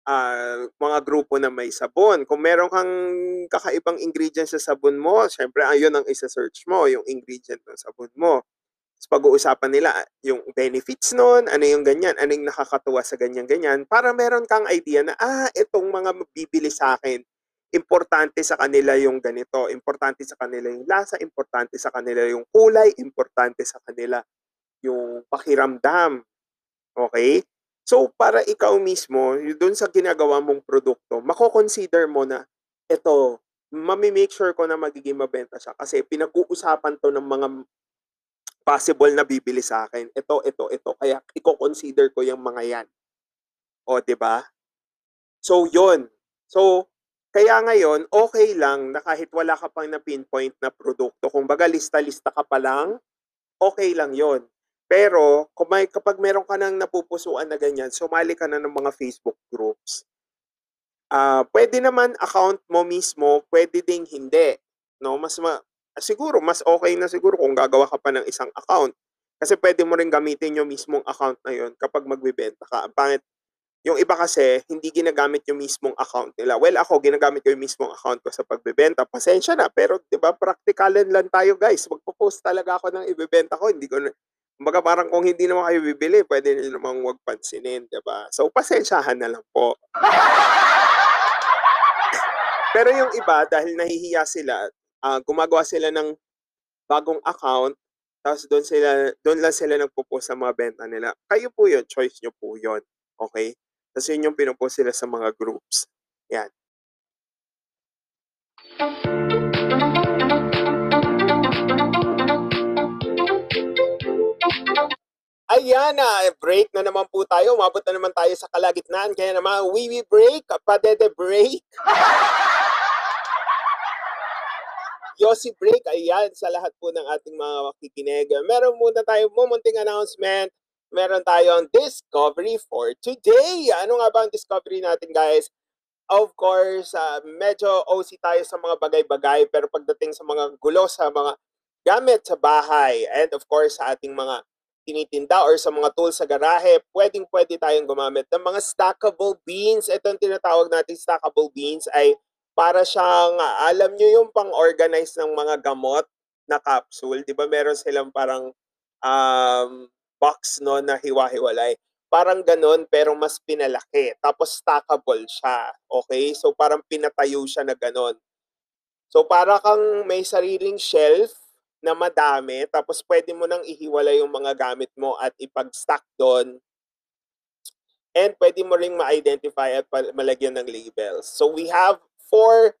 uh, mga grupo na may sabon. Kung meron kang kakaibang ingredient sa sabon mo, siyempre, ayun ang isa-search mo, yung ingredient ng sabon mo. Tapos pag-uusapan nila yung benefits nun, ano yung ganyan, ano yung nakakatuwa sa ganyan-ganyan, para meron kang idea na, ah, itong mga bibili sa akin, importante sa kanila yung ganito, importante sa kanila yung lasa, importante sa kanila yung kulay, importante sa kanila yung pakiramdam. Okay? So, para ikaw mismo, doon sa ginagawa mong produkto, mako-consider mo na, ito, mami-make sure ko na magiging mabenta siya kasi pinag-uusapan to ng mga possible na bibili sa akin. Ito, ito, ito. Kaya i-consider ko yung mga yan. O, ba? So, 'yon. So, kaya ngayon, okay lang na kahit wala ka pang na-pinpoint na produkto, kung baga lista-lista ka pa lang, okay lang yon. Pero kung may, kapag meron ka nang napupusuan na ganyan, sumali ka na ng mga Facebook groups. Uh, pwede naman account mo mismo, pwede ding hindi. No, mas ma siguro mas okay na siguro kung gagawa ka pa ng isang account. Kasi pwede mo rin gamitin yung mismong account na yon kapag magbebenta ka. Ang pangit yung iba kasi, hindi ginagamit yung mismong account nila. Well, ako, ginagamit ko yung mismong account ko sa pagbebenta. Pasensya na, pero di ba praktikalan lang tayo guys. Magpo-post talaga ako ng ibebenta ko. Hindi ko na, Kumbaga parang kung hindi naman kayo bibili, pwede nyo namang huwag pansinin, di ba? So, pasensyahan na lang po. Pero yung iba, dahil nahihiya sila, uh, gumagawa sila ng bagong account, tapos doon sila doon lang sila nagpo-post sa mga benta nila. Kayo po 'yon, choice nyo po 'yon. Okay? Kasi yun yung pinupost sila sa mga groups. Yan. Ayan na, uh, break na naman po tayo. Umabot na naman tayo sa kalagitnaan. Kaya naman, we we break, padede break. Yossi break, ayan, sa lahat po ng ating mga makikinig. Meron muna tayo mumunting announcement meron tayong discovery for today. Ano nga ba ang discovery natin guys? Of course, uh, medyo OC tayo sa mga bagay-bagay pero pagdating sa mga gulo sa mga gamit sa bahay and of course sa ating mga tinitinda or sa mga tools sa garahe, pwedeng pwede tayong gumamit ng mga stackable beans. Ito ang tinatawag natin stackable beans ay para siyang, alam nyo yung pang-organize ng mga gamot na capsule. Di ba meron silang parang um, box no na hiwa-hiwalay. Parang ganun pero mas pinalaki. Tapos stackable siya. Okay? So parang pinatayo siya na ganun. So para kang may sariling shelf na madami tapos pwede mo nang ihiwalay yung mga gamit mo at ipag-stack doon. And pwede mo ring ma-identify at malagyan ng labels. So we have four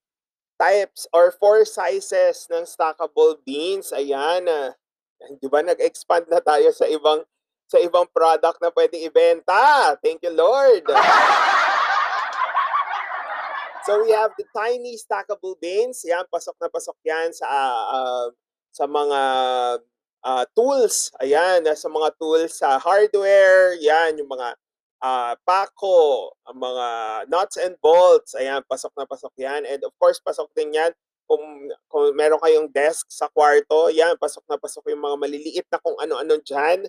types or four sizes ng stackable beans. Ayan. ah. Di ba nag-expand na tayo sa ibang sa ibang product na pwedeng ibenta. Thank you, Lord. So we have the tiny stackable bins. Yan, pasok na pasok yan sa ah, sa mga ah, tools. Ayan, sa mga tools sa hardware. Yan, yung mga ah, pako, ang mga nuts and bolts. Ayan, pasok na pasok yan. And of course, pasok din yan kung, kung meron kayong desk sa kwarto. Yan, pasok na pasok yung mga maliliit na kung ano-ano dyan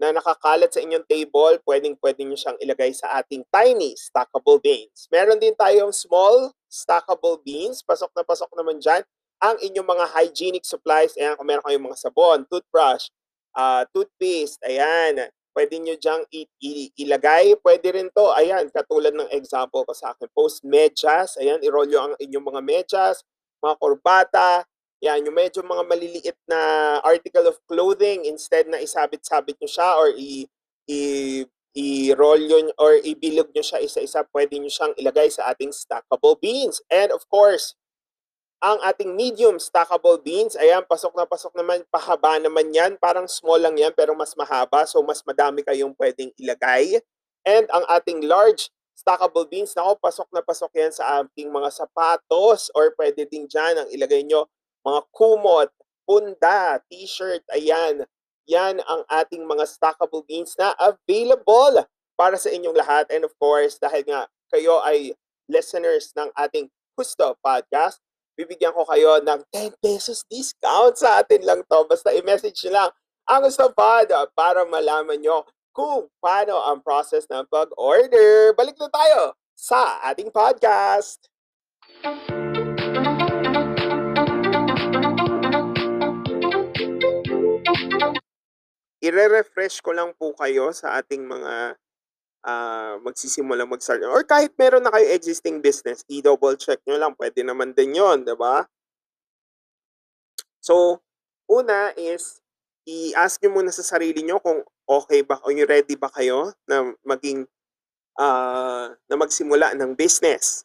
na nakakalat sa inyong table, pwedeng pwede nyo siyang ilagay sa ating tiny stackable beans. Meron din tayong small stackable beans. Pasok na pasok naman dyan ang inyong mga hygienic supplies. Ayan, kung meron kayong mga sabon, toothbrush, ah, toothpaste, ayan. Pwede nyo dyang ilagay. Pwede rin to, ayan, katulad ng example ko sa akin. Post medyas, ayan, i-roll ang inyong mga medyas, mga korbata, yan, yung medyo mga maliliit na article of clothing, instead na isabit-sabit nyo siya or i, i, i-roll yun or ibilog nyo siya isa-isa, pwede nyo siyang ilagay sa ating stackable beans. And of course, ang ating medium stackable beans, ayan, pasok na pasok naman, pahaba naman yan, parang small lang yan, pero mas mahaba, so mas madami kayong pwedeng ilagay. And ang ating large stackable beans, nako, pasok na pasok yan sa ating mga sapatos or pwede din dyan ang ilagay nyo mga kumot, punda, t-shirt, ayan. Yan ang ating mga stackable beans na available para sa inyong lahat. And of course, dahil nga kayo ay listeners ng ating Gusto Podcast, bibigyan ko kayo ng 10 pesos discount sa atin lang to. Basta i-message nyo lang ang Gusto Pod para malaman nyo kung paano ang process ng pag-order. Balik na tayo sa ating podcast. Ire-refresh ko lang po kayo sa ating mga ah, magsisimula mag-start or kahit meron na kayo existing business, i-double check nyo lang, pwede naman din yon, di ba? So, una is, i-ask nyo muna sa sarili nyo kung okay ba, o ready ba kayo na maging, ah, na magsimula ng business.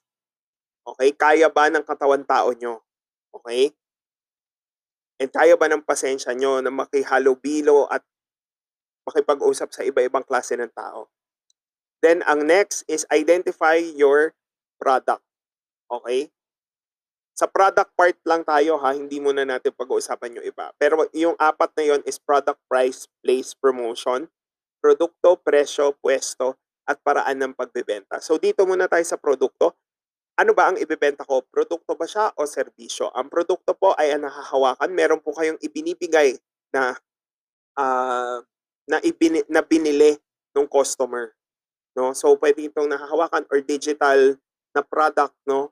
Okay? Kaya ba ng katawan tao nyo? Okay? And kaya ba ng pasensya nyo na makihalo-bilo at makipag-usap sa iba-ibang klase ng tao. Then, ang next is identify your product. Okay? Sa product part lang tayo ha, hindi muna natin pag-uusapan yung iba. Pero yung apat na yon is product price, place, promotion, produkto, presyo, pwesto, at paraan ng pagbebenta. So dito muna tayo sa produkto. Ano ba ang ibebenta ko? Produkto ba siya o serbisyo? Ang produkto po ay ang nahahawakan. Meron po kayong ibinibigay na ah na ibini, na binili ng customer no? So pwede itong nahahawakan or digital na product no?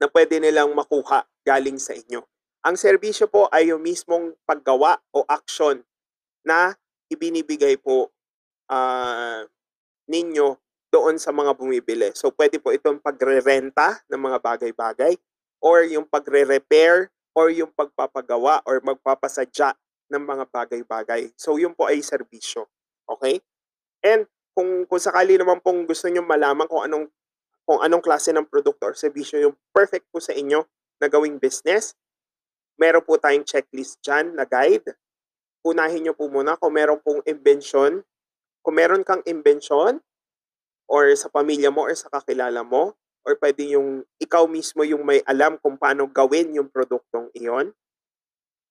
Na pwede nilang makuha galing sa inyo. Ang serbisyo po ay yung mismong paggawa o action na ibinibigay po ah, ninyo doon sa mga bumibili. So pwede po itong pagre-renta ng mga bagay-bagay or yung pagre-repair or yung pagpapagawa or magpapasadya ng mga bagay-bagay. So, yun po ay serbisyo. Okay? And kung, kung sakali naman pong gusto nyo malaman kung anong kung anong klase ng produkto or serbisyo yung perfect po sa inyo na gawing business, meron po tayong checklist dyan na guide. Unahin nyo po muna kung meron pong invention. Kung meron kang invention or sa pamilya mo or sa kakilala mo, or pwede yung ikaw mismo yung may alam kung paano gawin yung produktong iyon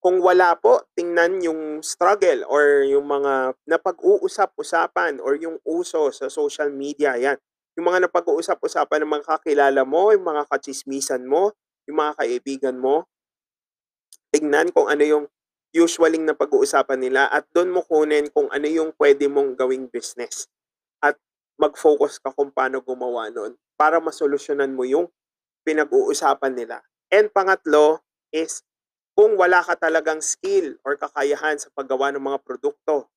kung wala po, tingnan yung struggle or yung mga napag-uusap-usapan or yung uso sa social media, yan. Yung mga napag-uusap-usapan ng mga kakilala mo, yung mga kachismisan mo, yung mga kaibigan mo, tingnan kung ano yung usually na pag-uusapan nila at doon mo kunin kung ano yung pwede mong gawing business. At mag-focus ka kung paano gumawa nun para masolusyonan mo yung pinag-uusapan nila. And pangatlo is kung wala ka talagang skill or kakayahan sa paggawa ng mga produkto.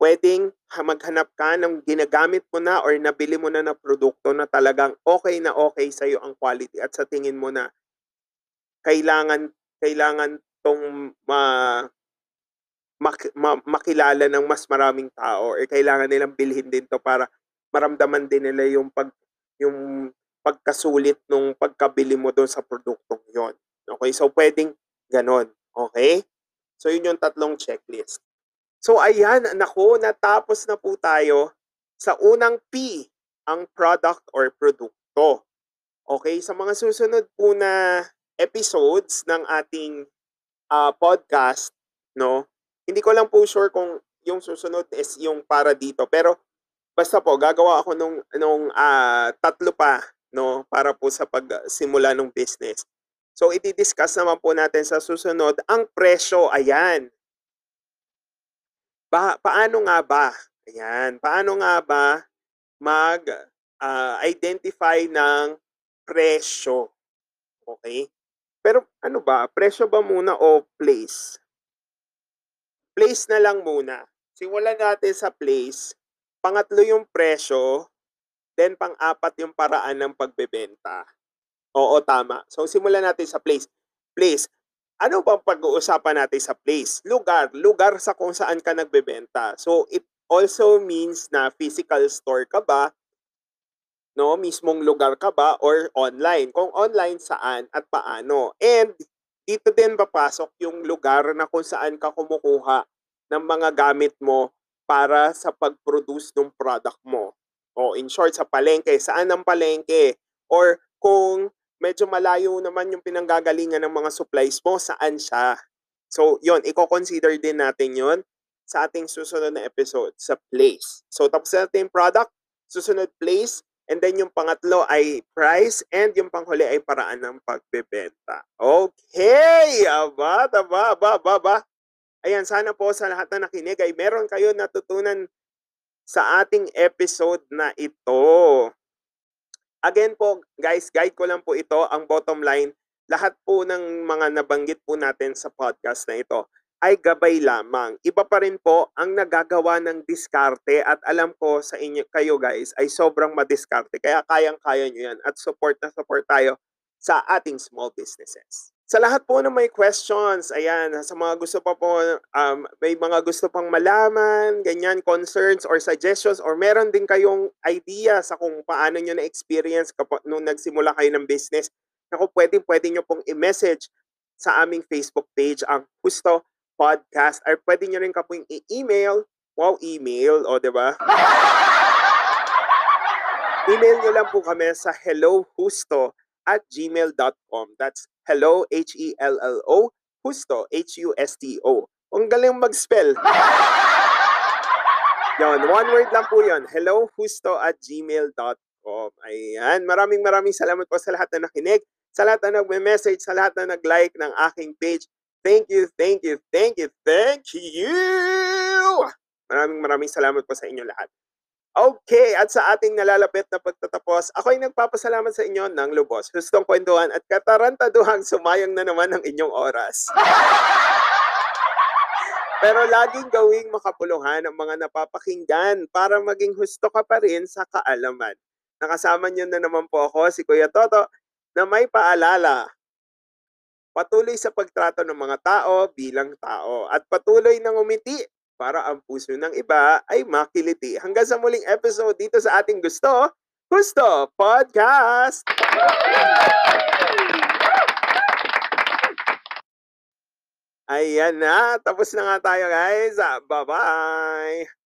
Pwedeng maghanap ka ng ginagamit mo na or nabili mo na na produkto na talagang okay na okay sa iyo ang quality at sa tingin mo na kailangan kailangan 'tong ma mak ma makilala ng mas maraming tao or kailangan nilang bilhin din 'to para maramdaman din nila yung pag yung pagkasulit nung pagkabili mo dun sa produktong yon. Okay, so puwedeng gano'n, okey? So yun yung tatlong checklist. So ayan, naku natapos na po tayo sa unang P, ang product or produkto. Okey, sa mga susunod po na episodes ng ating, ah, podcast 'no, hindi ko lang po sure kung yung susunod is yung para dito, pero basta po gagawa ako nung nung, ah, tatlo pa 'no, para po sa pagsimula nung business. So idi-discuss naman po natin sa susunod ang presyo, ayan. Ba paano nga ba, ayan, paano nga ba mag, ah, identify ng presyo, okey? Pero ano ba, presyo ba muna o place? Place na lang muna. Simulan natin sa place, pangatlo yung presyo, then pang-apat yung paraan ng pagbebenta. Oo, tama. So simulan natin sa place. Place, ano bang pag-uusapan natin sa place? Lugar, lugar sa kung saan ka nagbebenta. So it also means na physical store ka ba, 'no, mismong lugar ka ba or online? Kung online, saan at paano? And dito din papasok yung lugar na kung saan ka kumukuha ng mga gamit mo para sa pag-produce nung product mo. O in short, sa palengke, saan ang palengke? Or kung medyo malayo naman yung pinanggagalingan ng mga supplies mo, saan siya? So yun, iko-consider din natin yun sa ating susunod na episode, sa place. So tapos na natin yung product, susunod place, and then yung pangatlo ay price, and yung panghuli ay paraan ng pagbebenta. Okay! Aba, aba, aba, aba, aba. Ayan, sana po sa lahat na nakinig ay meron kayo natutunan sa ating episode na ito. Again po, guys, guide ko lang po ito, ang bottom line, lahat po ng mga nabanggit po natin sa podcast na ito ay gabay lamang. Iba pa rin po ang nagagawa ng diskarte at alam ko sa inyo kayo guys ay sobrang madiskarte kaya kayang-kaya nyo yan at support na support tayo sa ating small businesses. Sa lahat po ng may questions, ayan, sa mga gusto pa po, um, may mga gusto pang malaman, ganyan, concerns or suggestions, or meron din kayong idea sa kung paano nyo na-experience kapag nung nagsimula kayo ng business, naku, pwede, pwede nyo pong i-message sa aming Facebook page, ang Husto Podcast, or pwede nyo rin ka pong i-email, wow, email, o, di ba? Email nyo lang po kami sa hellohusto at gmail.com. That's hello, H-E-L-L-O, husto, H-U-S-T-O. Ang galing mag-spell. Yon, one word lang po yon. Hello, husto at gmail.com. Ayan, maraming maraming salamat po sa lahat na nakinig, sa lahat na nagme-message, sa lahat na nag-like ng aking page. Thank you, thank you, thank you, thank you! Maraming maraming salamat po sa inyo lahat. Okay, at sa ating nalalapit na pagtatapos, ako ay nagpapasalamat sa inyo ng lubos. Gustong kwentuhan at katarantaduhang sumayang na naman ang inyong oras. Pero laging gawing makapuluhan ang mga napapakinggan para maging husto ka pa rin sa kaalaman. Nakasama niyo na naman po ako, si Kuya Toto, na may paalala. Patuloy sa pagtrato ng mga tao bilang tao at patuloy ng umiti para ang puso ng iba ay makiliti. Hanggang sa muling episode dito sa ating Gusto, Gusto Podcast! Ayan na, tapos na nga tayo guys. Ah, Bye-bye!